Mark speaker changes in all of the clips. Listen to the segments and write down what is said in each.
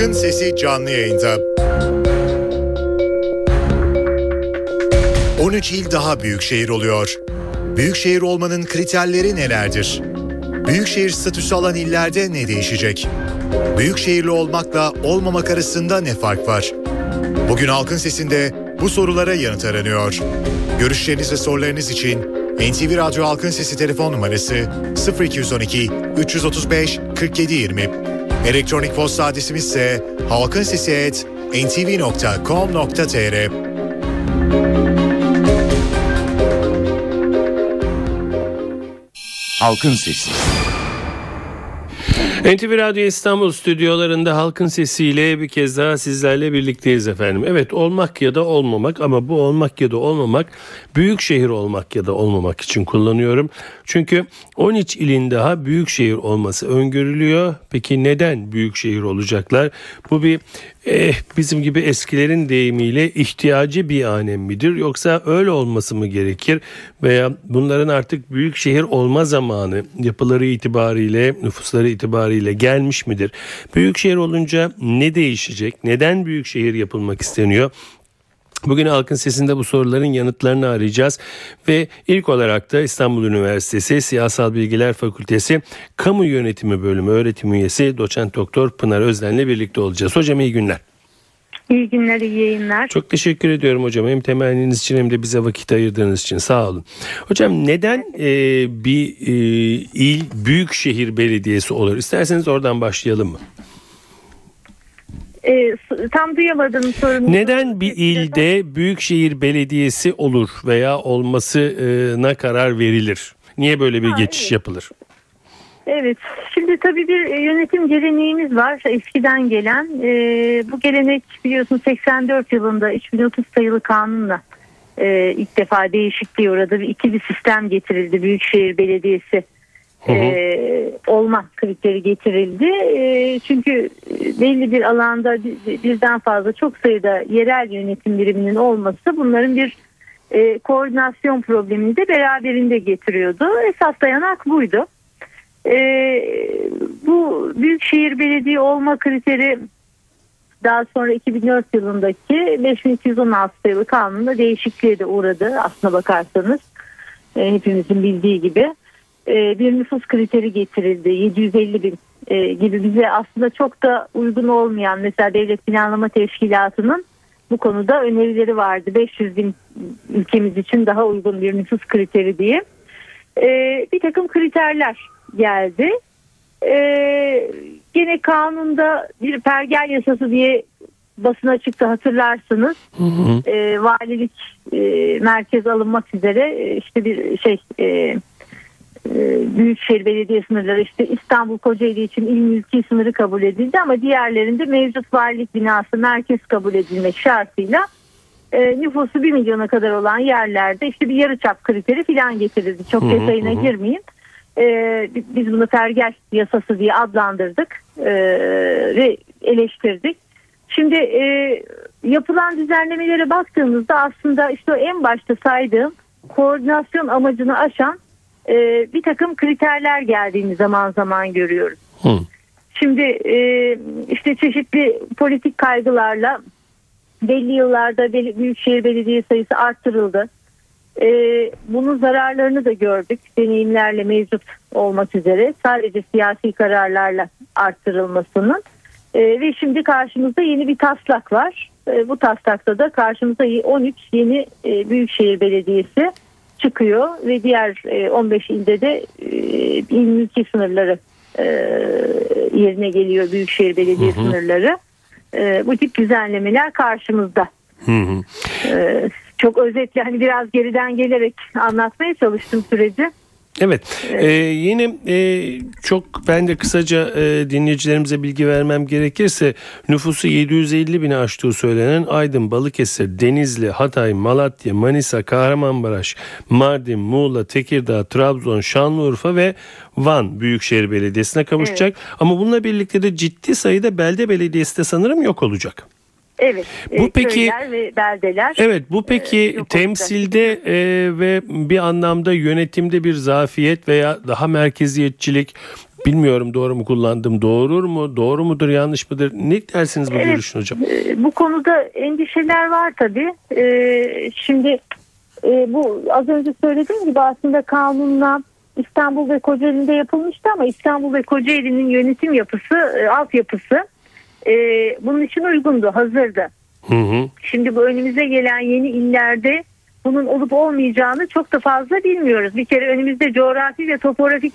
Speaker 1: Halkın Sesi canlı yayında. 13 il daha büyük şehir oluyor. Büyükşehir olmanın kriterleri nelerdir? Büyükşehir statüsü alan illerde ne değişecek? Büyükşehirli olmakla olmamak arasında ne fark var? Bugün Halkın Sesi'nde bu sorulara yanıt aranıyor. Görüşleriniz ve sorularınız için NTV Radyo Halkın Sesi telefon numarası 0212 335 4720. Elektronik posta adresimiz ise halkinsesi@ntv.com.tr.
Speaker 2: Halkın Sesi.
Speaker 3: NTV Radyo İstanbul stüdyolarında halkın sesiyle bir kez daha sizlerle birlikteyiz efendim. Evet olmak ya da olmamak ama bu olmak ya da olmamak büyük şehir olmak ya da olmamak için kullanıyorum. Çünkü 13 ilin daha büyük şehir olması öngörülüyor. Peki neden büyük şehir olacaklar? Bu bir eh, bizim gibi eskilerin deyimiyle ihtiyacı bir anem midir yoksa öyle olması mı gerekir veya bunların artık büyük şehir olma zamanı yapıları itibariyle nüfusları itibariyle gelmiş midir? Büyük şehir olunca ne değişecek? Neden büyük şehir yapılmak isteniyor? Bugün Halkın Sesi'nde bu soruların yanıtlarını arayacağız ve ilk olarak da İstanbul Üniversitesi Siyasal Bilgiler Fakültesi Kamu Yönetimi Bölümü öğretim üyesi doçent doktor Pınar Özden'le birlikte olacağız. Hocam iyi günler.
Speaker 4: İyi günler, iyi yayınlar.
Speaker 3: Çok teşekkür ediyorum hocam. Hem temenniniz için hem de bize vakit ayırdığınız için sağ olun. Hocam neden e, bir e, il büyük şehir belediyesi olur? İsterseniz oradan başlayalım mı?
Speaker 4: E, tam duyamadım sorunuzu.
Speaker 3: Neden bir ilde büyükşehir belediyesi olur veya olmasına karar verilir? Niye böyle bir
Speaker 4: Ha,
Speaker 3: geçiş
Speaker 4: evet.
Speaker 3: yapılır?
Speaker 4: Evet, şimdi tabii bir e, yönetim geleneğimiz var eskiden gelen. E, bu gelenek biliyorsun 84 yılında 3030 sayılı kanunla e, ilk defa değişikliğe uğradı. Bir ikili sistem getirildi Büyükşehir Belediyesi.
Speaker 3: Hı hı.
Speaker 4: e, olma kriteri getirildi. E, çünkü belli bir alanda bir- birden fazla çok sayıda yerel yönetim biriminin olması bunların bir e, koordinasyon problemini de beraberinde getiriyordu. Esas dayanak buydu. E, bu Büyükşehir Belediye olma kriteri daha sonra 2004 yılındaki 5216 sayılı kanunda değişikliğe de uğradı aslına bakarsanız. E, hepimizin bildiği gibi e, bir nüfus kriteri getirildi. 750 bin e, gibi bize aslında çok da uygun olmayan mesela devlet planlama teşkilatının bu konuda önerileri vardı. 500 bin ülkemiz için daha uygun bir nüfus kriteri diye. E, bir takım kriterler geldi. E, gene kanunda bir pergel yasası diye basına çıktı hatırlarsınız.
Speaker 3: Hı hı.
Speaker 4: e, valilik e, merkez alınmak üzere işte bir şey e, Büyükşehir Belediye sınırları işte İstanbul Kocaeli için il mülki sınırı kabul edildi ama diğerlerinde mevcut valilik binası merkez kabul edilmek şartıyla e, nüfusu 1 milyona kadar olan yerlerde işte bir yarıçap kriteri filan getirildi. Çok
Speaker 3: Hı
Speaker 4: detayına
Speaker 3: hı
Speaker 4: girmeyeyim. E, biz bunu pergel yasası diye adlandırdık e, ve eleştirdik. Şimdi e, yapılan düzenlemelere baktığımızda aslında işte en başta saydığım koordinasyon amacını aşan e, bir takım kriterler geldiğini zaman zaman görüyoruz.
Speaker 3: Hı.
Speaker 4: Şimdi e, işte çeşitli politik kaygılarla belli yıllarda Büyükşehir Belediye sayısı arttırıldı. E, bunun zararlarını da gördük deneyimlerle mevcut olmak üzere sadece siyasi kararlarla arttırılmasının. E, ve şimdi karşımızda yeni bir taslak var. E, bu taslakta da karşımıza 13 yeni e, Büyükşehir Belediyesi çıkıyor ve diğer e, 15 ilde de e, il mülki sınırları e, yerine geliyor Büyükşehir Belediye
Speaker 3: Hı hı.
Speaker 4: sınırları. E, bu tip düzenlemeler karşımızda.
Speaker 3: Hı hı.
Speaker 4: E, çok özetle hani biraz geriden gelerek anlatmaya çalıştım süreci.
Speaker 3: Evet. Ee, yine e, çok ben de kısaca e, dinleyicilerimize bilgi vermem gerekirse nüfusu 750 bini aştığı söylenen Aydın, Balıkesir, Denizli, Hatay, Malatya, Manisa, Kahramanmaraş, Mardin, Muğla, Tekirdağ, Trabzon, Şanlıurfa ve Van Büyükşehir Belediyesi'ne kavuşacak. Ama bununla birlikte de ciddi sayıda belde belediyesi de sanırım yok olacak.
Speaker 4: Evet.
Speaker 3: Bu
Speaker 4: e,
Speaker 3: peki-
Speaker 4: ve beldeler.
Speaker 3: Evet bu peki
Speaker 4: Ee, yok
Speaker 3: temsilde e, ve bir anlamda yönetimde bir zafiyet veya daha merkeziyetçilik bilmiyorum doğru mu kullandım. Doğurur mu? Doğru mudur? Yanlış mıdır? Ne dersiniz bu
Speaker 4: Evet.
Speaker 3: görüşün hocam?
Speaker 4: E, Bu konuda endişeler var tabii. E, şimdi e, bu az önce söylediğim gibi aslında kanunla İstanbul ve Kocaeli'nde yapılmıştı ama İstanbul ve Kocaeli'nin yönetim yapısı, e, altyapısı e, bunun için uygundu, hazırdı.
Speaker 3: Hı hı.
Speaker 4: Şimdi bu önümüze gelen yeni illerde bunun olup olmayacağını çok da fazla bilmiyoruz. Bir kere önümüzde coğrafi ve topografik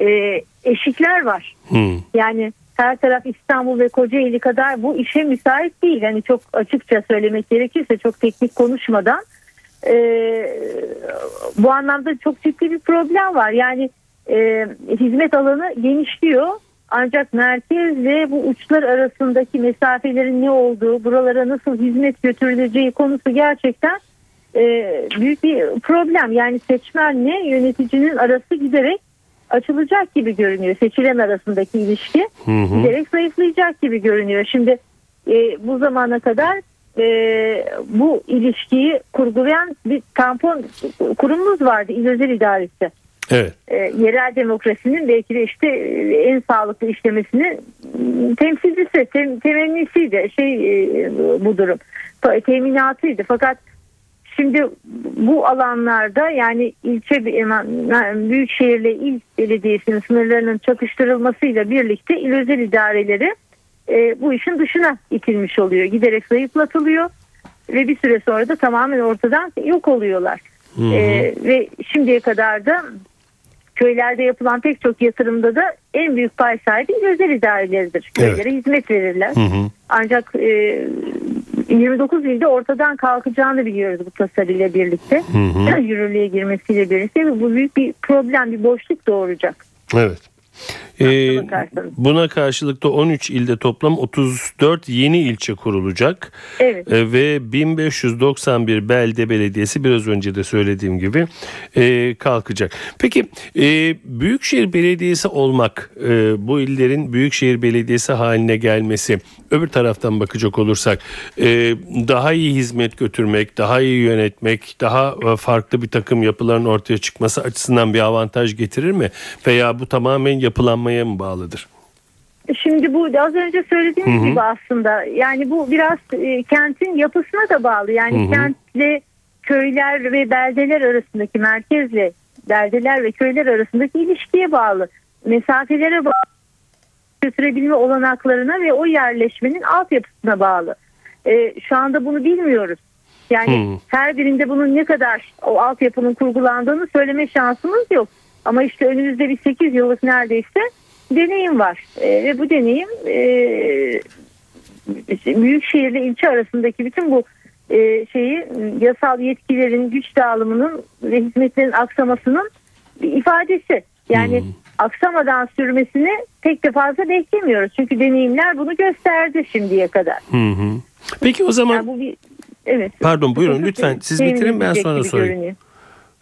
Speaker 4: e, eşikler var.
Speaker 3: Hı.
Speaker 4: Yani her taraf İstanbul ve Kocaeli kadar bu işe müsait değil. Hani çok açıkça söylemek gerekirse çok teknik konuşmadan e, bu anlamda çok ciddi bir problem var. Yani e, hizmet alanı genişliyor. Ancak merkezle bu uçlar arasındaki mesafelerin ne olduğu, buralara nasıl hizmet götürüleceği konusu gerçekten e, büyük bir problem. Yani seçmenle yöneticinin arası giderek açılacak gibi görünüyor. Seçilen arasındaki ilişki
Speaker 3: Hı hı.
Speaker 4: giderek zayıflayacak gibi görünüyor. Şimdi e, bu zamana kadar e, bu ilişkiyi kurgulayan bir tampon kurumumuz vardı İl Özel İdaresi.
Speaker 3: Evet.
Speaker 4: E, yerel demokrasinin belki de işte e, en sağlıklı işlemesinin m, temsilcisi, tem, temennisiydi şey e, bu durum. Teminatıydı. Fakat şimdi bu alanlarda yani ilçe büyükşehirle il belediyesinin sınırlarının çakıştırılmasıyla birlikte il özel idareleri e, bu işin dışına itilmiş oluyor. Giderek zayıflatılıyor ve bir süre sonra da tamamen ortadan yok oluyorlar.
Speaker 3: Hı hı.
Speaker 4: E, ve şimdiye kadar da köylerde yapılan pek çok yatırımda da en büyük pay sahibi özel idareleridir. Köylere hizmet verirler.
Speaker 3: Hı hı.
Speaker 4: Ancak e, 29 ilde ortadan kalkacağını biliyoruz bu tasarıyla birlikte.
Speaker 3: Hı hı.
Speaker 4: Yürürlüğe girmesiyle birlikte ve bu büyük bir problem, bir boşluk doğuracak.
Speaker 3: Evet. Ee, buna karşılık da 13 ilde toplam 34 yeni ilçe kurulacak.
Speaker 4: Evet.
Speaker 3: Ee, ve 1591 belde belediyesi biraz önce de söylediğim gibi e, kalkacak. Peki e, Büyükşehir Belediyesi olmak e, bu illerin Büyükşehir Belediyesi haline gelmesi öbür taraftan bakacak olursak e, daha iyi hizmet götürmek, daha iyi yönetmek, daha e, farklı bir takım yapıların ortaya çıkması açısından bir avantaj getirir mi? Veya bu tamamen yapılanmaya mı bağlıdır?
Speaker 4: Şimdi bu az önce söylediğim gibi aslında yani bu biraz e, kentin yapısına da bağlı. Yani
Speaker 3: Hı hı.
Speaker 4: kentle köyler ve beldeler arasındaki merkezle beldeler ve köyler arasındaki ilişkiye bağlı. Mesafelere bağlı götürebilme olanaklarına ve o yerleşmenin altyapısına bağlı. E, şu anda bunu bilmiyoruz. Yani
Speaker 3: Hı.
Speaker 4: her birinde bunun ne kadar o altyapının kurgulandığını söyleme şansımız yok. Ama işte önümüzde bir 8 yıllık neredeyse deneyim var. E, ve bu deneyim e, büyük şehirle ilçe arasındaki bütün bu e, şeyi yasal yetkilerin güç dağılımının ve hizmetlerin aksamasının bir ifadesi. Yani
Speaker 3: Hmm.
Speaker 4: aksamadan sürmesini pek de fazla beklemiyoruz. Çünkü deneyimler bunu gösterdi şimdiye kadar.
Speaker 3: Hı hı. Peki o zaman
Speaker 4: Yani bu bir evet.
Speaker 3: Pardon, buyurun, lütfen. Siz bitirin, ben sonra sorayım.
Speaker 4: görünüyor.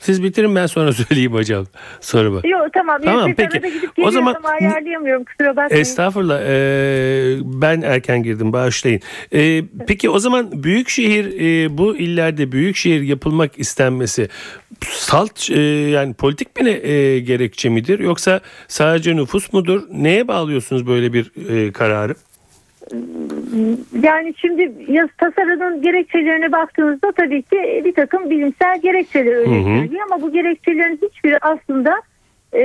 Speaker 3: Siz bitirin ben sonra söyleyeyim hocam sorumu.
Speaker 4: Yok tamam.
Speaker 3: Tamam, peki.
Speaker 4: Gidip
Speaker 3: O zaman-
Speaker 4: ama ayarlayamıyorum kusura bakmayın.
Speaker 3: Estağfurullah eee, ben erken girdim bağışlayın. Eee, peki o zaman büyükşehir eee, bu illerde büyükşehir yapılmak istenmesi salt eee, yani politik bir eee, gerekçe midir yoksa sadece nüfus mudur? Neye bağlıyorsunuz böyle bir eee, kararı?
Speaker 4: Yani şimdi tasarının gerekçelerine baktığınızda tabii ki bir takım bilimsel gerekçeler
Speaker 3: hı.
Speaker 4: sürülüyor ama bu gerekçelerin hiçbiri aslında e,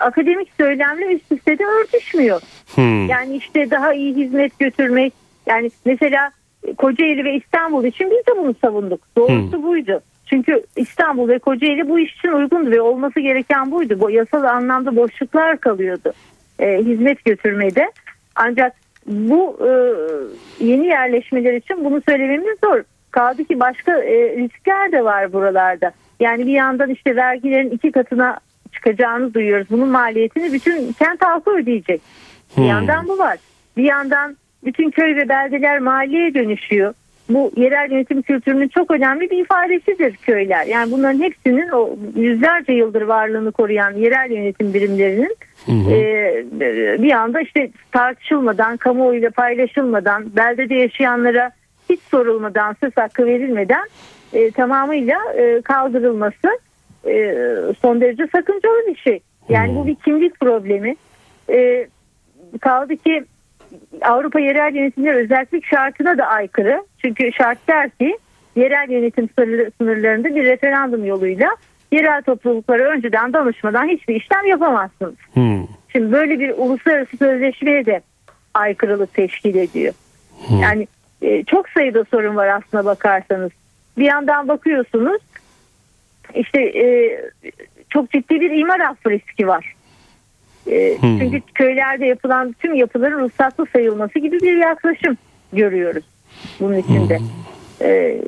Speaker 4: akademik söylemle üst üste de örtüşmüyor.
Speaker 3: Hmm.
Speaker 4: Yani işte daha iyi hizmet götürmek yani mesela Kocaeli ve İstanbul için biz de bunu savunduk. Doğrusu buydu. Çünkü İstanbul ve Kocaeli bu iş için uygundu ve olması gereken buydu. Bu yasal anlamda boşluklar kalıyordu e, hizmet götürmede. Ancak bu e, yeni yerleşmeler için bunu söylememiz zor. Kaldı ki başka e, riskler de var buralarda. Yani bir yandan işte vergilerin iki katına çıkacağını duyuyoruz. Bunun maliyetini bütün kent halkı ödeyecek. Bir
Speaker 3: Hmm.
Speaker 4: yandan bu var. Bir yandan bütün köy ve beldeler mahalleye dönüşüyor. Bu yerel yönetim kültürünün çok önemli bir ifadesidir köyler. Yani bunların hepsinin o yüzlerce yıldır varlığını koruyan yerel yönetim birimlerinin
Speaker 3: Hı hı.
Speaker 4: e, bir anda işte tartışılmadan, kamuoyuyla paylaşılmadan, beldede yaşayanlara hiç sorulmadan, söz hakkı verilmeden e, tamamıyla e, kaldırılması e, son derece sakıncalı bir şey. Yani bu bir kimlik problemi. E, kaldı ki Avrupa Yerel Yönetimler Özellik Şartı'na da aykırı. Çünkü şart der ki yerel yönetim sınırlarında bir referandum yoluyla yerel topluluklara önceden danışmadan hiçbir işlem yapamazsınız. Hmm. Şimdi böyle bir uluslararası sözleşmeye de aykırılık teşkil ediyor. Hmm. Yani e, çok sayıda sorun var aslına bakarsanız. Bir yandan bakıyorsunuz işte e, çok ciddi bir imar affı riski var. E, hmm. Çünkü köylerde yapılan tüm yapıların ruhsatlı sayılması gibi bir yaklaşım görüyoruz bunun içinde. Hmm. E,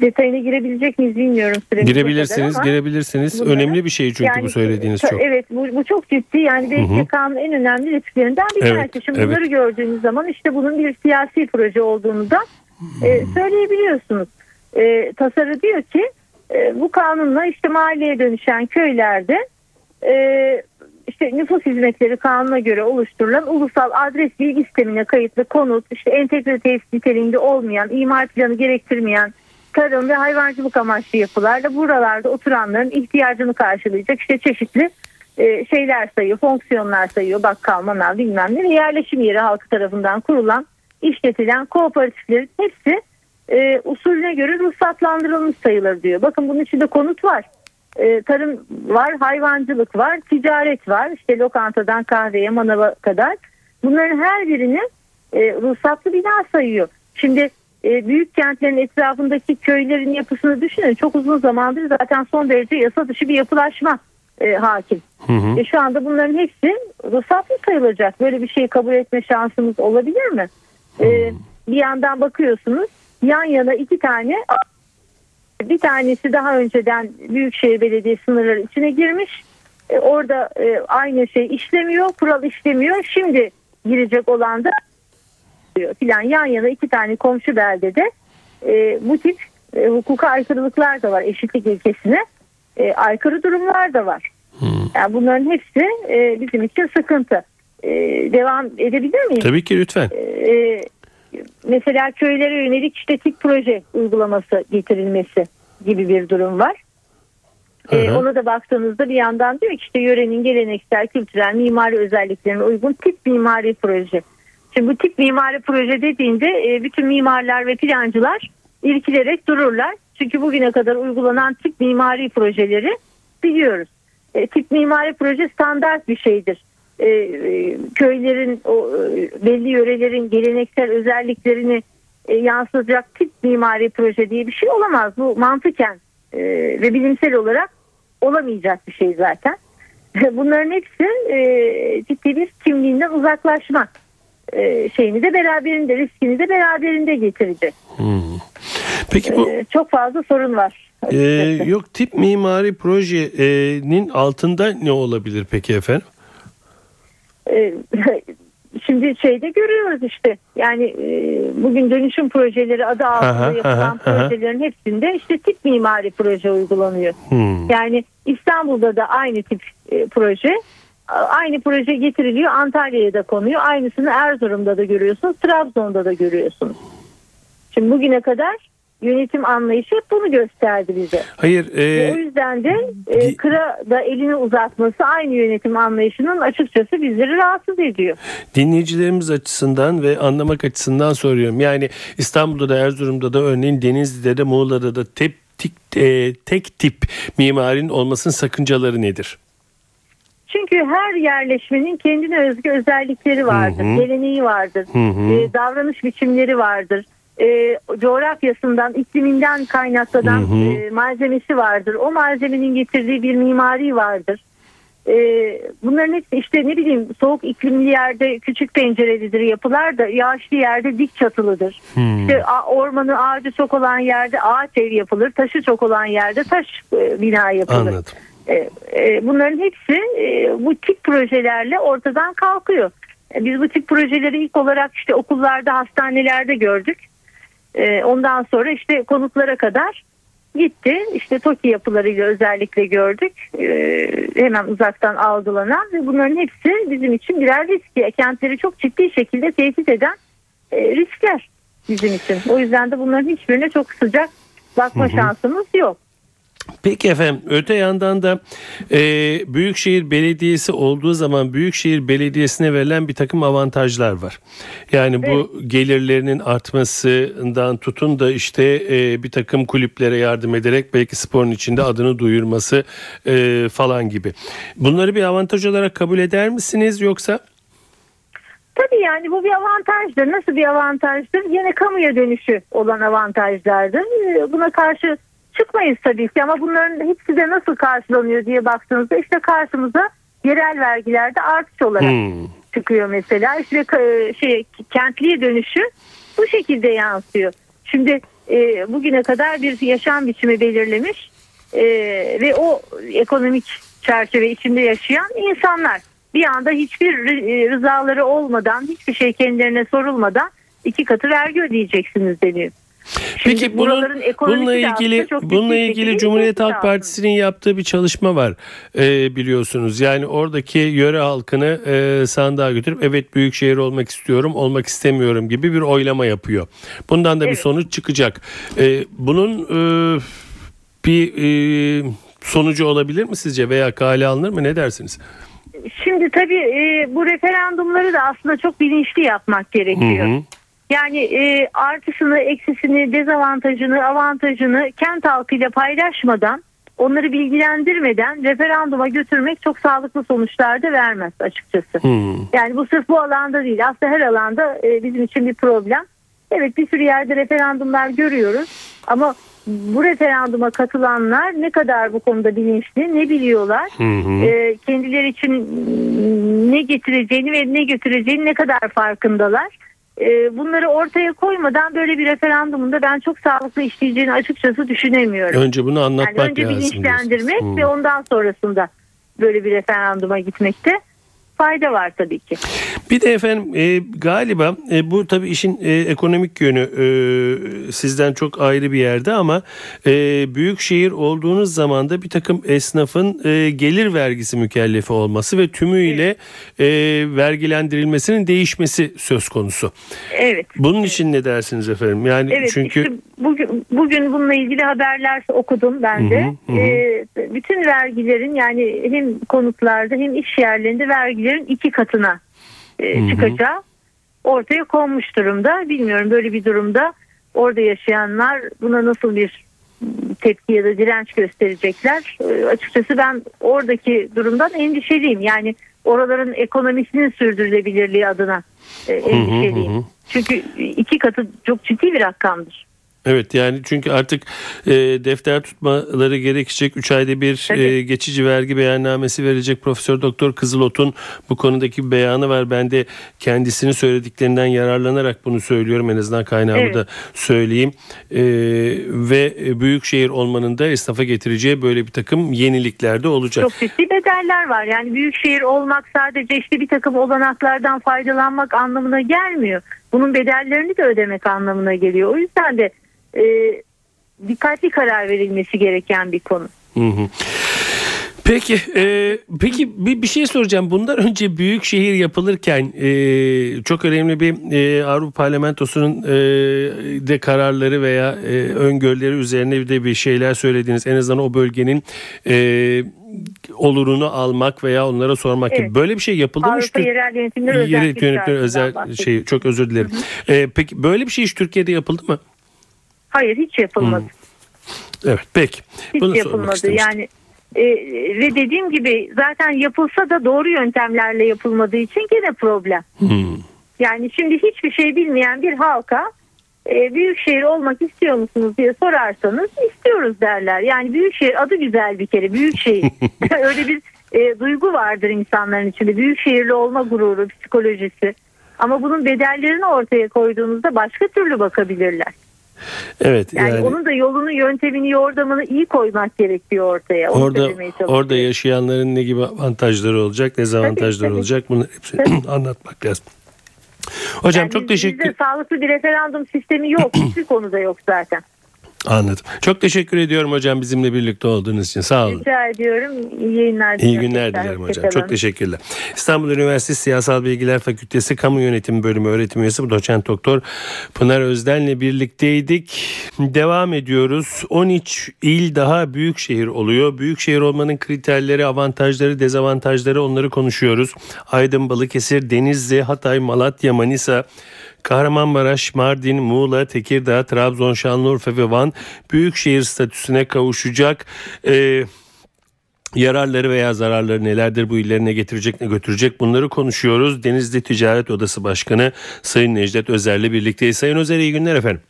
Speaker 4: detayına girebilecek miyiz bilmiyorum.
Speaker 3: Girebilirsiniz, girebilirsiniz. Bunları, Önemli bir şey çünkü yani, bu söylediğiniz çok.
Speaker 4: Evet, bu, bu çok ciddi. Yani belki kanunun en önemli risklerinden bir evet, tanesi. Şimdi evet. bunları gördüğünüz zaman işte bunun bir siyasi proje olduğunu da e, söyleyebiliyorsunuz. E, tasarı diyor ki e, bu kanunla işte mahalleye dönüşen köylerde e, işte nüfus hizmetleri kanuna göre oluşturulan ulusal adres bilgi sistemine kayıtlı konut, işte entegre tesis niteliğinde olmayan, imar planı gerektirmeyen tarım ve hayvancılık amaçlı yapılarla buralarda oturanların ihtiyacını karşılayacak işte çeşitli e, şeyler sayıyor, fonksiyonlar sayıyor. Bakkal, manav bilmem ne yerleşim yeri halkı tarafından kurulan, işletilen kooperatiflerin hepsi e, usulüne göre ruhsatlandırılmış sayılır diyor. Bakın bunun içinde konut var. E, tarım var, hayvancılık var, ticaret var. İşte lokantadan kahveye, manava kadar. Bunların her birini e, ruhsatlı bina sayıyor. Şimdi e, büyük kentlerin etrafındaki köylerin yapısını düşünün. Çok uzun zamandır zaten son derece yasa dışı bir yapılaşma e, hakim. Hı hı. E, şu anda bunların hepsi ruhsatlı sayılacak. Böyle bir şeyi kabul etme şansımız olabilir mi? E, bir yandan bakıyorsunuz yan yana iki tane bir tanesi daha önceden Büyükşehir Belediye sınırları içine girmiş. E, orada e, aynı şey işlemiyor, kural işlemiyor. Şimdi girecek olan da filan yan yana iki tane komşu beldede e, bu tip e, hukuka aykırılıklar da var eşitlik ilkesine e, aykırı durumlar da var. Hmm. Yani bunların hepsi e, bizim için sıkıntı. E, devam edebilir miyim?
Speaker 3: Tabii ki lütfen. E,
Speaker 4: mesela köylere yönelik işte proje uygulaması getirilmesi gibi bir durum var. Ee, ona da baktığınızda bir yandan diyor ki işte yörenin geleneksel kültürel mimari özelliklerine uygun tip mimari proje. Şimdi bu tip mimari proje dediğinde e, bütün mimarlar ve plancılar irkilerek dururlar. Çünkü bugüne kadar uygulanan tip mimari projeleri biliyoruz. E, tip mimari proje standart bir şeydir. E, e, köylerin, o, e, belli yörelerin geleneksel özelliklerini e, yansıtacak tip mimari proje diye bir şey olamaz. Bu mantıken e, ve bilimsel olarak olamayacak bir şey zaten. Bunların hepsi e, ciddi bir kimliğinden uzaklaşma e, şeyini de beraberinde riskini de beraberinde getirecek. Hmm.
Speaker 3: Peki bu
Speaker 4: e, çok fazla sorun var.
Speaker 3: E, yok tip mimari projenin altında ne olabilir peki efendim?
Speaker 4: E, şimdi şeyde görüyoruz işte yani e, bugün dönüşüm projeleri adı altında yapılan aha, projelerin aha. hepsinde işte tip mimari proje uygulanıyor. Hmm. Yani İstanbul'da da aynı tip e, proje aynı proje getiriliyor Antalya'ya da konuyor. Aynısını Erzurum'da da görüyorsunuz, Trabzon'da da görüyorsunuz. Şimdi bugüne kadar yönetim anlayışı hep bunu gösterdi bize.
Speaker 3: Hayır.
Speaker 4: E, o yüzden de e, Kıra da elini uzatması aynı yönetim anlayışının açıkçası bizleri rahatsız ediyor.
Speaker 3: Dinleyicilerimiz açısından ve anlamak açısından soruyorum. Yani İstanbul'da da Erzurum'da da örneğin Denizli'de de Muğla'da da tep, tik, e, tek tip mimarin olmasının sakıncaları nedir?
Speaker 4: Çünkü her yerleşmenin kendine özgü özellikleri vardır, hı hı. geleneği vardır, hı hı. E, davranış biçimleri vardır. E, coğrafyasından, ikliminden kaynaklanan hı hı. E, malzemesi vardır. O malzemenin getirdiği bir mimari vardır. E, bunların hepsi işte ne bileyim soğuk iklimli yerde küçük pencerelidir yapılar da yağışlı yerde dik çatılıdır. Hmm. İşte ormanı ağacı çok olan yerde ağaç ev yapılır, taşı çok olan yerde taş e, bina yapılır. Anladım. E, e, bunların hepsi e, bu tip projelerle ortadan kalkıyor. Biz bu tip projeleri ilk olarak işte okullarda, hastanelerde gördük. Ondan sonra işte konutlara kadar gitti. İşte TOKİ yapılarıyla özellikle gördük. Hemen uzaktan algılanan ve bunların hepsi bizim için birer risk. Kentleri çok ciddi şekilde tehdit eden riskler bizim için. O yüzden de bunların hiçbirine çok sıcak bakma hı hı. şansımız yok.
Speaker 3: Peki efendim öte yandan da e, Büyükşehir Belediyesi olduğu zaman Büyükşehir Belediyesi'ne verilen bir takım avantajlar var. Yani bu gelirlerinin artmasından tutun da işte e, bir takım kulüplere yardım ederek belki sporun içinde adını duyurması e, falan gibi. Bunları bir avantaj olarak kabul eder misiniz yoksa?
Speaker 4: Tabii yani bu bir avantajdır. Nasıl bir avantajdır? Yine kamuya dönüşü olan avantajlardır. E, buna karşı çıkmayız tabii ki ama bunların hepsi de nasıl karşılanıyor diye baktığınızda işte karşımıza yerel vergilerde artış olarak hmm. çıkıyor mesela. İşte e, şey kentliye dönüşü bu şekilde yansıyor. Şimdi e, bugüne kadar bir yaşam biçimi belirlemiş e, ve o ekonomik çerçeve içinde yaşayan insanlar bir anda hiçbir e, rızaları olmadan hiçbir şey kendilerine sorulmadan iki katı vergi ödeyeceksiniz deniyor.
Speaker 3: Peki bunun, bununla ilgili bununla ilgili Cumhuriyet Halk Partisi'nin yaptığı bir çalışma var e, biliyorsunuz. Yani oradaki yöre halkını e, sandığa götürüp evet büyük şehir olmak istiyorum, olmak istemiyorum gibi bir oylama yapıyor. Bundan da evet. bir sonuç çıkacak. E, bunun e, bir e, sonucu olabilir mi sizce veya kale alınır mı? Ne dersiniz?
Speaker 4: Şimdi tabii e, bu referandumları da aslında çok bilinçli yapmak gerekiyor. Hı hı. Yani e, artısını, eksisini, dezavantajını, avantajını kent halkıyla paylaşmadan, onları bilgilendirmeden referanduma götürmek çok sağlıklı sonuçlar da vermez açıkçası. Hmm. Yani bu sırf bu alanda değil, aslında her alanda e, bizim için bir problem. Evet bir sürü yerde referandumlar görüyoruz ama bu referanduma katılanlar ne kadar bu konuda bilinçli, ne biliyorlar, hı hı. E, kendileri için ne getireceğini ve ne götüreceğini ne kadar farkındalar. E, bunları ortaya koymadan böyle bir referandumunda ben çok sağlıklı işleyeceğini açıkçası düşünemiyorum.
Speaker 3: Önce bunu anlatmak yani
Speaker 4: önce
Speaker 3: lazım.
Speaker 4: Önce bilinçlendirmek hmm. ve ondan sonrasında böyle bir referanduma gitmekte fayda var tabii ki.
Speaker 3: Bir de efendim e, galiba e, bu tabii işin e, ekonomik yönü e, sizden çok ayrı bir yerde ama e, büyük şehir olduğunuz zaman da bir takım esnafın e, gelir vergisi mükellefi olması ve tümüyle e, vergilendirilmesinin değişmesi söz konusu.
Speaker 4: Evet.
Speaker 3: Bunun
Speaker 4: evet.
Speaker 3: için ne dersiniz efendim? Yani
Speaker 4: evet,
Speaker 3: çünkü
Speaker 4: işte bugün bugün bununla ilgili haberler okudum ben de. Hı hı hı. E, bütün vergilerin yani hem konutlarda hem iş yerlerinde vergilerin iki katına e, çıkacağı ortaya konmuş durumda. Bilmiyorum böyle bir durumda orada yaşayanlar buna nasıl bir tepki ya da direnç gösterecekler. E, açıkçası ben oradaki durumdan endişeliyim. Yani oraların ekonomisinin sürdürülebilirliği adına e, endişeliyim. Çünkü iki katı çok ciddi bir rakamdır.
Speaker 3: Evet yani çünkü artık e, defter tutmaları gerekecek. 3 ayda bir e, geçici vergi beyannamesi verecek Profesör Doktor Kızılot'un bu konudaki beyanı var. Ben de kendisinin söylediklerinden yararlanarak bunu söylüyorum. En azından kaynağımı evet. da söyleyeyim. E, ve büyük olmanın da esnafa getireceği böyle bir takım yenilikler de olacak.
Speaker 4: Çok ciddi bedeller var. Yani büyük şehir olmak sadece işte bir takım olanaklardan faydalanmak anlamına gelmiyor. Bunun bedellerini de ödemek anlamına geliyor. O yüzden de e, dikkatli karar verilmesi gereken bir konu. Hı hı.
Speaker 3: Peki, e, peki bir, bir şey soracağım. Bundan önce büyük şehir yapılırken e, çok önemli bir e, Avrupa Parlamentosu'nun e, de kararları veya e, öngörüleri üzerine de bir şeyler söylediniz. En azından o bölgenin e, olurunu almak veya onlara sormak evet. gibi böyle bir şey yapıldı
Speaker 4: mı? Avrupa yerel yönetimleri özel, yönetimleri
Speaker 3: özel şey çok özür dilerim. Hı hı. E, peki böyle bir şey hiç Türkiye'de yapıldı mı?
Speaker 4: Hayır hiç yapılmadı.
Speaker 3: Hmm. Evet peki.
Speaker 4: Hiç Bunu yapılmadı yani e, ve dediğim gibi zaten yapılsa da doğru yöntemlerle yapılmadığı için gene problem. Hmm. Yani şimdi hiçbir şey bilmeyen bir halka e, büyük şehir olmak istiyor musunuz diye sorarsanız istiyoruz derler. Yani büyük şehir adı güzel bir kere büyük şehir. Öyle bir e, duygu vardır insanların içinde. Büyük şehirli olma gururu, psikolojisi. Ama bunun bedellerini ortaya koyduğunuzda başka türlü bakabilirler.
Speaker 3: Evet
Speaker 4: yani, yani onun da yolunu, yöntemini, yordamını iyi koymak gerekiyor ortaya.
Speaker 3: Onu orada orada yaşayanların ne gibi avantajları olacak, dezavantajları tabii, tabii. olacak bunu hepsini anlatmak lazım. Hocam yani çok teşekkür.
Speaker 4: Bizde sağlıklı bir referandum sistemi yok. Hiçbir konuda yok zaten.
Speaker 3: Anladım. Çok teşekkür ediyorum hocam bizimle birlikte olduğunuz için. Sağ olun.
Speaker 4: Rica ediyorum. İyi yayınlar.
Speaker 3: İyi günler dilerim hocam. Çok teşekkürler. İstanbul Üniversitesi Siyasal Bilgiler Fakültesi Kamu Yönetimi Bölümü öğretim üyesi doçent doktor Pınar Özden'le birlikteydik. Devam ediyoruz. 13 il daha büyük şehir oluyor. Büyük şehir olmanın kriterleri, avantajları, dezavantajları onları konuşuyoruz. Aydın, Balıkesir, Denizli, Hatay, Malatya, Manisa, Kahramanmaraş, Mardin, Muğla, Tekirdağ, Trabzon, Şanlıurfa ve Van büyükşehir statüsüne kavuşacak. Ee, yararları veya zararları nelerdir bu illerine getirecek ne götürecek bunları konuşuyoruz. Denizli Ticaret Odası Başkanı Sayın Necdet Özer'le birlikteyiz. Sayın Özer iyi günler efendim.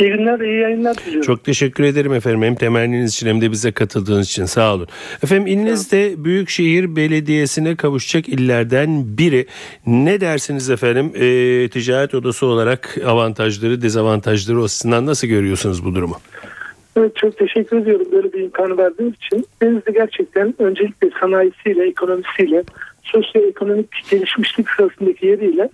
Speaker 2: İyi günler, iyi yayınlar diliyorum.
Speaker 3: Çok teşekkür ederim efendim. Hem temenniniz için hem de bize katıldığınız için sağ olun. Efendim ilinizde Büyükşehir Belediyesi'ne kavuşacak illerden biri. Ne dersiniz efendim? E, ticaret odası olarak avantajları, dezavantajları açısından nasıl görüyorsunuz bu durumu?
Speaker 2: Evet çok teşekkür ediyorum böyle bir imkanı verdiğiniz için. Denizli gerçekten öncelikle sanayisiyle, ekonomisiyle, sosyoekonomik gelişmişlik sırasındaki yeriyle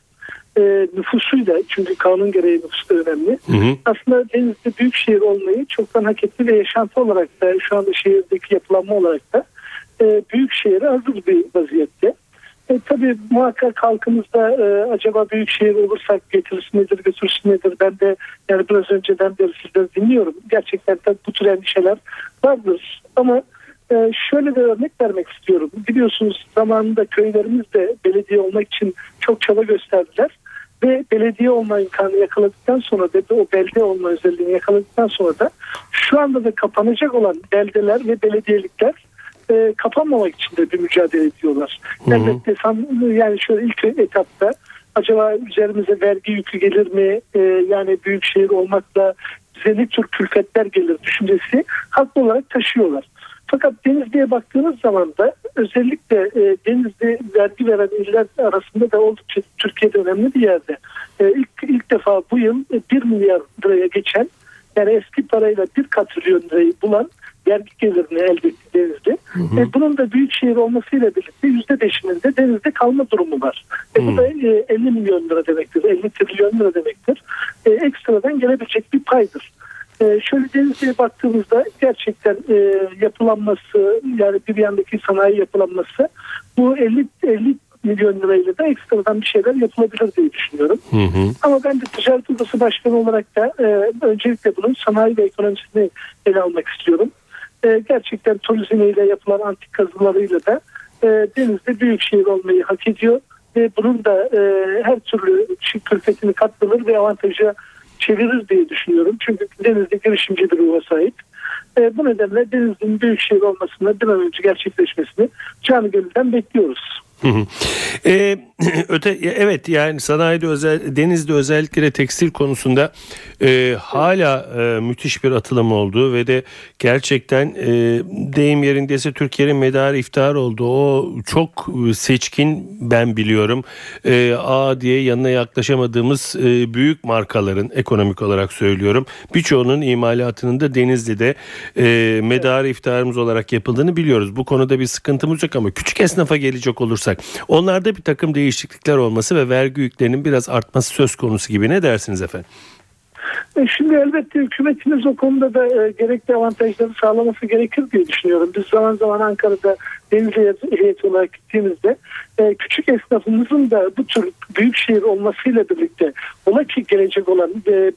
Speaker 2: e, nüfusuyla çünkü kanun gereği nüfus da önemli. Hı hı. Aslında Denizli büyük şehir olmayı çoktan hak etti ve yaşantı olarak da şu anda şehirdeki yapılanma olarak da e, büyük şehire hazır bir vaziyette. E, tabii muhakkak halkımızda e, acaba büyük şehir olursak getirisi nedir götürüsü nedir ben de yani biraz önceden beri sizden dinliyorum. Gerçekten de bu tür endişeler vardır ama e, şöyle bir örnek vermek istiyorum. Biliyorsunuz zamanında köylerimiz de belediye olmak için çok çaba gösterdiler ve belediye olma imkanı yakaladıktan sonra da o belde olma özelliğini yakaladıktan sonra da şu anda da kapanacak olan beldeler ve belediyelikler e, kapanmamak için de bir mücadele ediyorlar. Hı hı. Elbette yani şöyle ilk etapta acaba üzerimize vergi yükü gelir mi? E, yani büyük şehir olmakla bize ne tür külfetler gelir düşüncesi haklı olarak taşıyorlar. Fakat Denizli'ye baktığınız zaman da özellikle e, Denizli vergi veren iller arasında da oldukça Türkiye'de önemli bir yerde. E, ilk, ilk defa bu yıl 1 milyar liraya geçen yani eski parayla bir katrilyon lirayı bulan vergi gelirini elde etti Denizli. Hı hı. E, bunun da büyük şehir olmasıyla birlikte yüzde beşinin de Denizde kalma durumu var. E, bu da e, 50 milyon lira demektir. 50 trilyon lira demektir. E, ekstradan gelebilecek bir paydır. E, şöyle Denizli'ye baktığımızda gerçekten e, yapılanması yani bir yandaki sanayi yapılanması bu 50, 50 milyon lirayla da ekstradan bir şeyler yapılabilir diye düşünüyorum. Hı hı. Ama ben de ticaret odası başkanı olarak da e, öncelikle bunun sanayi ve ekonomisini ele almak istiyorum. E, gerçekten turizmiyle yapılan antik kazılarıyla da e, denizde büyük şehir olmayı hak ediyor ve bunun da e, her türlü külfetini katlanır ve avantajı çevirir diye düşünüyorum. Çünkü Denizli girişimci bir ruha sahip. E, bu nedenle Denizli'nin büyük şehir olmasını bir an önce gerçekleşmesini canı gönülden bekliyoruz.
Speaker 3: Ee, öte evet yani sanayide özel denizde özellikle tekstil konusunda e, hala e, müthiş bir atılım olduğu ve de gerçekten e, deyim yerindeyse Türkiye'nin medarı iftar oldu. O çok seçkin ben biliyorum. E, A diye yanına yaklaşamadığımız e, büyük markaların ekonomik olarak söylüyorum. Birçoğunun imalatının da Denizli'de e, medarı iftarımız olarak yapıldığını biliyoruz. Bu konuda bir sıkıntımız yok ama küçük esnafa gelecek olursak onlarda bir takım değişiklikler olması ve vergi yüklerinin biraz artması söz konusu gibi ne dersiniz efendim?
Speaker 2: E, şimdi elbette hükümetimiz o konuda da e, gerekli avantajları sağlaması gerekir diye düşünüyorum. Biz zaman zaman Ankara'da Denizli heyeti olarak gittiğimizde e, küçük esnafımızın da bu tür büyük şehir olmasıyla birlikte ola ki gelecek olan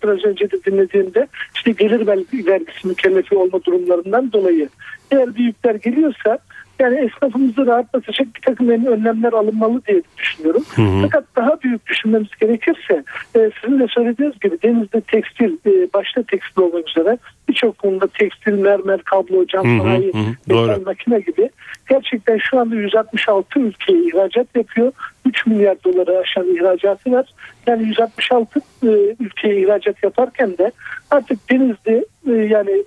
Speaker 2: biraz önce de dinlediğimde işte gelir vergisi mükellefi olma durumlarından dolayı eğer büyükler geliyorsa yani esnafımızı rahatlatacak bir takım önlemler alınmalı diye düşünüyorum. Hı hı. Fakat daha büyük düşünmemiz gerekirse e, sizin de söylediğiniz gibi denizde tekstil e, başta tekstil olmak üzere birçok konuda tekstil, mermer, kablo, cam sanayi, metal makine gibi gerçekten şu anda 166 ülkeye ihracat yapıyor. 3 milyar doları aşan ihracatı var. Yani 166 e, ülkeye ihracat yaparken de artık denizde e, yani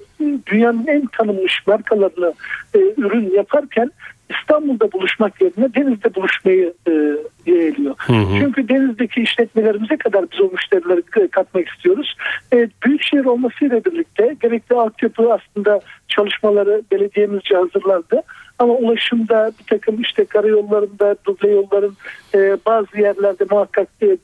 Speaker 2: dünyanın en tanınmış markalarını e, ürün yaparken İstanbul'da buluşmak yerine denizde buluşmayı e, yeğliyor. Hı hı. Çünkü denizdeki işletmelerimize kadar biz o müşterileri katmak istiyoruz. E, büyükşehir olmasıyla birlikte gerekli altyapı aslında çalışmaları belediyemizce hazırlandı. Ama ulaşımda bir takım işte karayollarında, duble yolların e, bazı yerlerde muhakkak e,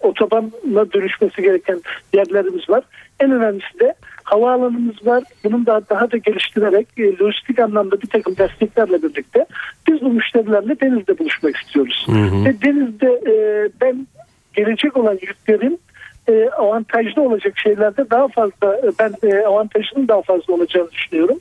Speaker 2: otobanla dönüşmesi gereken yerlerimiz var. En önemlisi de havaalanımız var. Bunun da daha da geliştirerek e, lojistik anlamda bir takım desteklerle birlikte biz bu müşterilerle denizde buluşmak istiyoruz.
Speaker 3: Hı hı.
Speaker 2: Ve denizde e, ben gelecek olan yüklerin e, avantajlı olacak şeylerde daha fazla e, ben e, avantajının daha fazla olacağını düşünüyorum.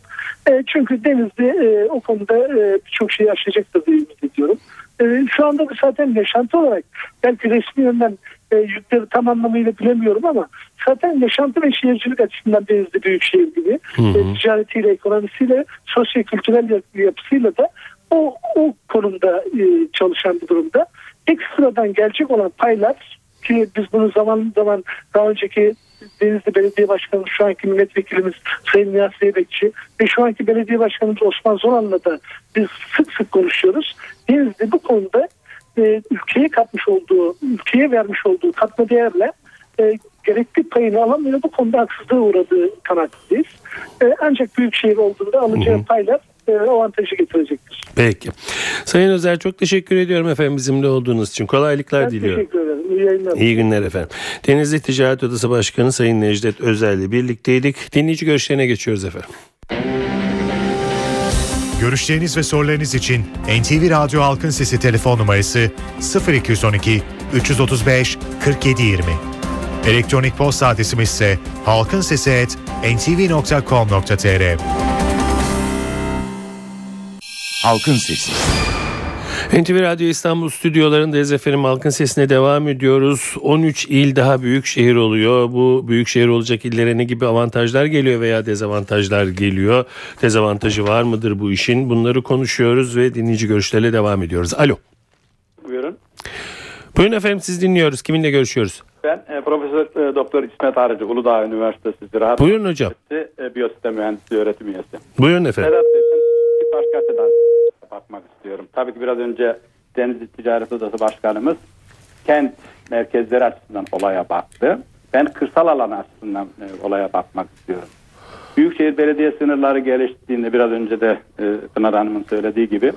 Speaker 2: E, çünkü denizde e, o konuda e, birçok şeyi aşacaktır diye ümit ediyorum. E, şu anda da zaten yaşantı olarak belki resmi yönden e, yükleri tam anlamıyla bilemiyorum ama zaten yaşantı ve şehircilik açısından Denizli büyük şehir gibi
Speaker 3: Hı hı.
Speaker 2: e, ticaretiyle, ekonomisiyle, sosyo-kültürel yap- yapısıyla da o, o konumda e, çalışan bir durumda. Ekstradan gelecek olan paylar ki biz bunu zaman zaman daha önceki Denizli Belediye Başkanı şu anki milletvekilimiz Sayın Nihat Zeybekçi ve şu anki belediye başkanımız Osman Zoran'la da biz sık sık konuşuyoruz. Denizli bu konuda e, ülkeye katmış olduğu, ülkeye vermiş olduğu katma değerle e, gerekli payını alamıyor. Bu konuda haksızlığa uğradığı kanaatindeyiz. E, ancak büyük şehir olduğunda alacağı paylar avantajı getirecektir.
Speaker 3: Peki. Sayın Özer çok teşekkür ediyorum efendim bizimle olduğunuz için. Kolaylıklar
Speaker 2: Ben
Speaker 3: diliyorum.
Speaker 2: teşekkür ederim. İyi yayınlar.
Speaker 3: İyi günler efendim. Denizli Ticaret Odası Başkanı Sayın Necdet Özel'le birlikteydik. Dinleyici görüşlerine geçiyoruz efendim.
Speaker 1: Görüşleriniz ve sorularınız için NTV Radyo Halkın Sesi telefon numarası 0212 335 4720. Elektronik posta adresimiz ise halkinsesi@ntv.com.tr.
Speaker 5: Halkın Sesi.
Speaker 3: NTV Radyo İstanbul stüdyolarındayız efendim. Halkın sesine devam ediyoruz. 13 il daha büyük şehir oluyor. Bu büyük şehir olacak illere ne gibi avantajlar geliyor veya dezavantajlar geliyor? Dezavantajı var mıdır bu işin? Bunları konuşuyoruz ve dinleyici görüşlerle devam ediyoruz. Alo.
Speaker 6: Buyurun.
Speaker 3: Buyurun efendim siz dinliyoruz. Kiminle görüşüyoruz?
Speaker 6: Ben e, Profesör e, Doktor İsmet Arıcı, Uludağ Üniversitesi Ziraat
Speaker 3: Buyurun hocam.
Speaker 6: E, Biyosistem Mühendisliği öğretim üyesi.
Speaker 3: Buyurun efendim.
Speaker 6: Sedat Bey, ben bir başka açıdan bakmak istiyorum. Tabii ki biraz önce Denizli Ticaret Odası Başkanımız kent merkezleri açısından olaya baktı. Ben kırsal alan açısından e, olaya bakmak istiyorum. Büyükşehir Belediye sınırları geliştiğinde biraz önce de e, Pınar Hanım'ın söylediği gibi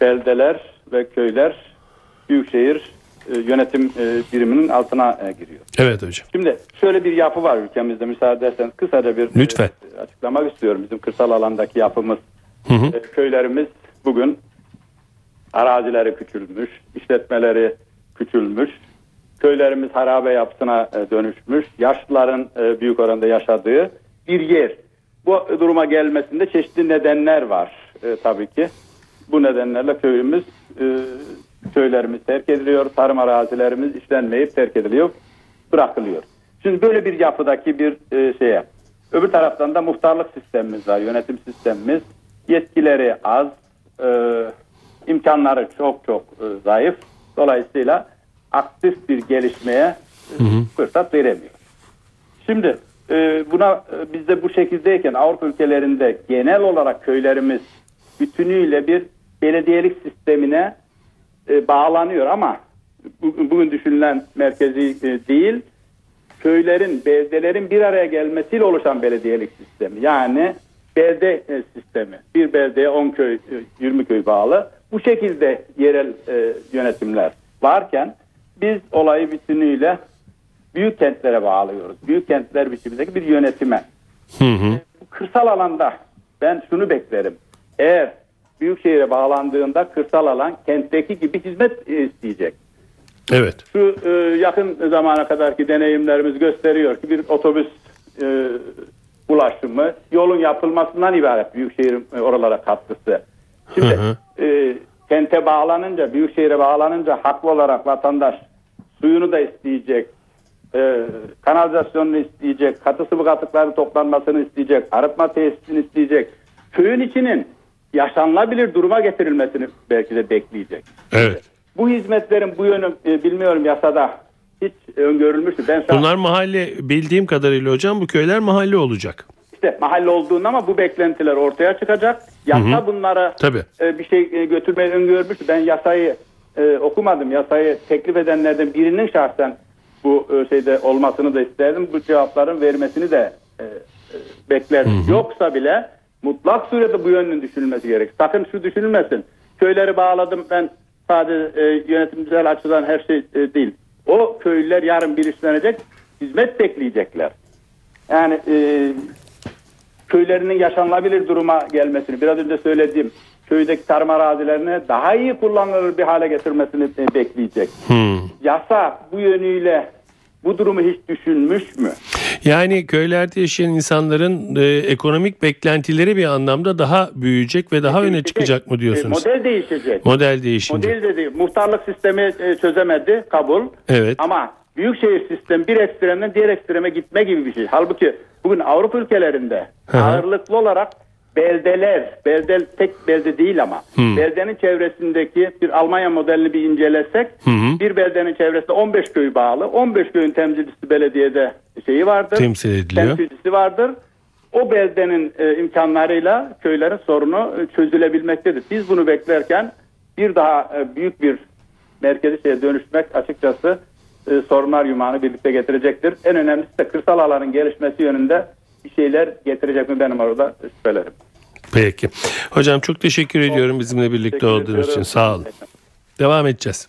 Speaker 6: beldeler ve köyler Büyükşehir e, yönetim e, biriminin altına e, giriyor.
Speaker 3: Evet hocam.
Speaker 6: Şimdi şöyle bir yapı var ülkemizde müsaade ederseniz kısaca bir
Speaker 3: Lütfen.
Speaker 6: e, açıklamak istiyorum. Bizim kırsal alandaki yapımız
Speaker 3: Hı hı.
Speaker 6: e, köylerimiz bugün arazileri küçülmüş, işletmeleri küçülmüş, köylerimiz harabe yapısına e, dönüşmüş, yaşlıların e, büyük oranda yaşadığı bir yer. Bu duruma gelmesinde çeşitli nedenler var e, tabii ki. Bu nedenlerle köyümüz, e, köylerimiz terk ediliyor, tarım arazilerimiz işlenmeyip terk ediliyor, bırakılıyor. Şimdi böyle bir yapıdaki bir e, şeye. Öbür taraftan da muhtarlık sistemimiz var, yönetim sistemimiz. Yetkileri az, imkanları çok çok e, zayıf. Dolayısıyla aktif bir gelişmeye e, fırsat veremiyor. Şimdi e, buna e, biz de bu şekildeyken Avrupa ülkelerinde genel olarak köylerimiz bütünüyle bir belediyelik sistemine e, bağlanıyor ama bu- bugün düşünülen merkezi e, değil köylerin, beldelerin bir araya gelmesiyle oluşan belediyelik sistemi. Yani belde e, sistemi. Bir beldeye 10 köy, e, 20 köy bağlı. Bu şekilde yerel e, yönetimler varken biz olayı bütünüyle büyük kentlere bağlıyoruz. Büyük kentler biçimindeki bir yönetime.
Speaker 3: Hı hı.
Speaker 6: Kırsal alanda ben şunu beklerim. Eğer büyük şehire bağlandığında kırsal alan kentteki gibi hizmet e, isteyecek.
Speaker 3: Evet.
Speaker 6: Şu e, yakın zamana kadarki deneyimlerimiz gösteriyor ki bir otobüs e, ulaşımı yolun yapılmasından ibaret büyükşehirin e, oralara katkısı. Şimdi
Speaker 3: Hı
Speaker 6: e, kente bağlanınca, büyükşehire bağlanınca haklı olarak vatandaş suyunu da isteyecek, e, kanalizasyonunu isteyecek, katı sıvı atıkların toplanmasını isteyecek, arıtma tesisini isteyecek. Köyün içinin yaşanılabilir duruma getirilmesini belki de bekleyecek.
Speaker 3: Evet.
Speaker 6: Bu hizmetlerin bu yönü e, bilmiyorum yasada hiç öngörülmüştü. Ben an
Speaker 3: Bunlar mahalle bildiğim kadarıyla hocam bu köyler mahalle olacak.
Speaker 6: işte mahalle olduğunda ama bu beklentiler ortaya çıkacak. Yasa bunlara
Speaker 3: Tabii.
Speaker 6: e, bir şey e, götürmeyi öngörmüştü. Ben yasayı e, okumadım. Yasayı teklif edenlerden birinin şahsen bu e, şeyde olmasını da isterdim. Bu cevapların vermesini de e, e, beklerdim. Yoksa bile mutlak surette bu yönün düşünülmesi gerek. Sakın şu düşünülmesin. Köyleri bağladım ben sadece e, yönetimsel açıdan her şey e, değil. O köylüler yarın bilinçlenecek, hizmet bekleyecekler. Yani e, köylerinin yaşanılabilir duruma gelmesini, biraz önce söylediğim köydeki tarım arazilerini daha iyi kullanılır bir hale getirmesini e, bekleyecek.
Speaker 3: Hmm.
Speaker 6: Yasa bu yönüyle bu durumu hiç düşünmüş mü?
Speaker 3: Yani köylerde yaşayan insanların e, ekonomik beklentileri bir anlamda daha büyüyecek ve daha öne çıkacak mı diyorsunuz?
Speaker 6: E, model değişecek.
Speaker 3: Model değişince.
Speaker 6: Model dedi. Muhtarlık sistemi e, çözemedi. Kabul.
Speaker 3: Evet.
Speaker 6: Ama büyükşehir sistemi bir ekstremden diğer ekstreme gitme gibi bir şey. Halbuki bugün Avrupa ülkelerinde
Speaker 3: Hı hı.
Speaker 6: ağırlıklı olarak beldeler, belde tek belde değil ama beldenin çevresindeki bir Almanya modelini bir incelesek
Speaker 3: hı.
Speaker 6: bir beldenin çevresinde 15 köy bağlı. 15 köyün temsilcisi belediyede şeyi vardır.
Speaker 3: Temsil ediliyor.
Speaker 6: Temsilcisi vardır. O beldenin e, imkanlarıyla köylerin sorunu e, çözülebilmektedir. Biz bunu beklerken bir daha e, büyük bir merkezi şeye dönüşmek açıkçası e, sorunlar yumağını birlikte getirecektir. En önemlisi de kırsal alanın gelişmesi yönünde bir şeyler getirecek mi benim orada şüphelerim.
Speaker 3: Peki. Hocam çok teşekkür ediyorum bizimle birlikte
Speaker 6: Teşekkür
Speaker 3: olduğunuz
Speaker 6: ediyorum.
Speaker 3: için. Sağ olun. Devam edeceğiz.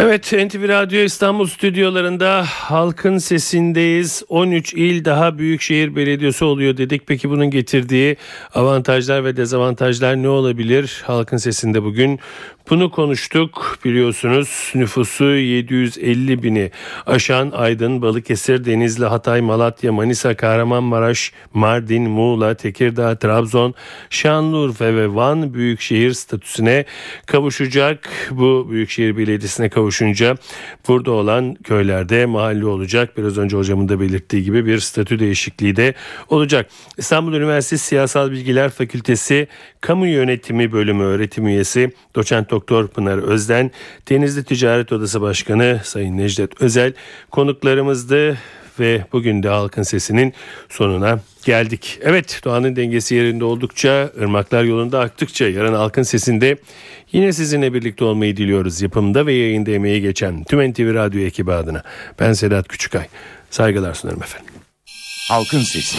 Speaker 3: Evet NTV Radyo İstanbul stüdyolarında halkın sesindeyiz. 13 il daha Büyükşehir Belediyesi oluyor dedik. Peki bunun getirdiği avantajlar ve dezavantajlar ne olabilir? Halkın sesinde bugün bunu konuştuk. Biliyorsunuz nüfusu 750 bini aşan Aydın, Balıkesir, Denizli, Hatay, Malatya, Manisa, Kahramanmaraş, Mardin, Muğla, Tekirdağ, Trabzon, Şanlıurfa ve Van Büyükşehir statüsüne kavuşacak. Bu Büyükşehir Belediyesi'ne kavuşunca burada olan köylerde mahalle olacak. Biraz önce hocamın da belirttiği gibi bir statü değişikliği de olacak. İstanbul Üniversitesi Siyasal Bilgiler Fakültesi Kamu Yönetimi Bölümü öğretim üyesi Doçent Doktor Pınar Özden, Denizli Ticaret Odası Başkanı Sayın Necdet Özel konuklarımızdı ve bugün de halkın sesinin sonuna geldik. Evet doğanın dengesi yerinde oldukça, ırmaklar yolunda aktıkça yarın halkın sesinde yine sizinle birlikte olmayı diliyoruz. Yapımda ve yayında emeği geçen tüm NTV Radyo ekibi adına. Ben Sedat Küçükay. Saygılar sunarım efendim.
Speaker 5: Halkın Sesi.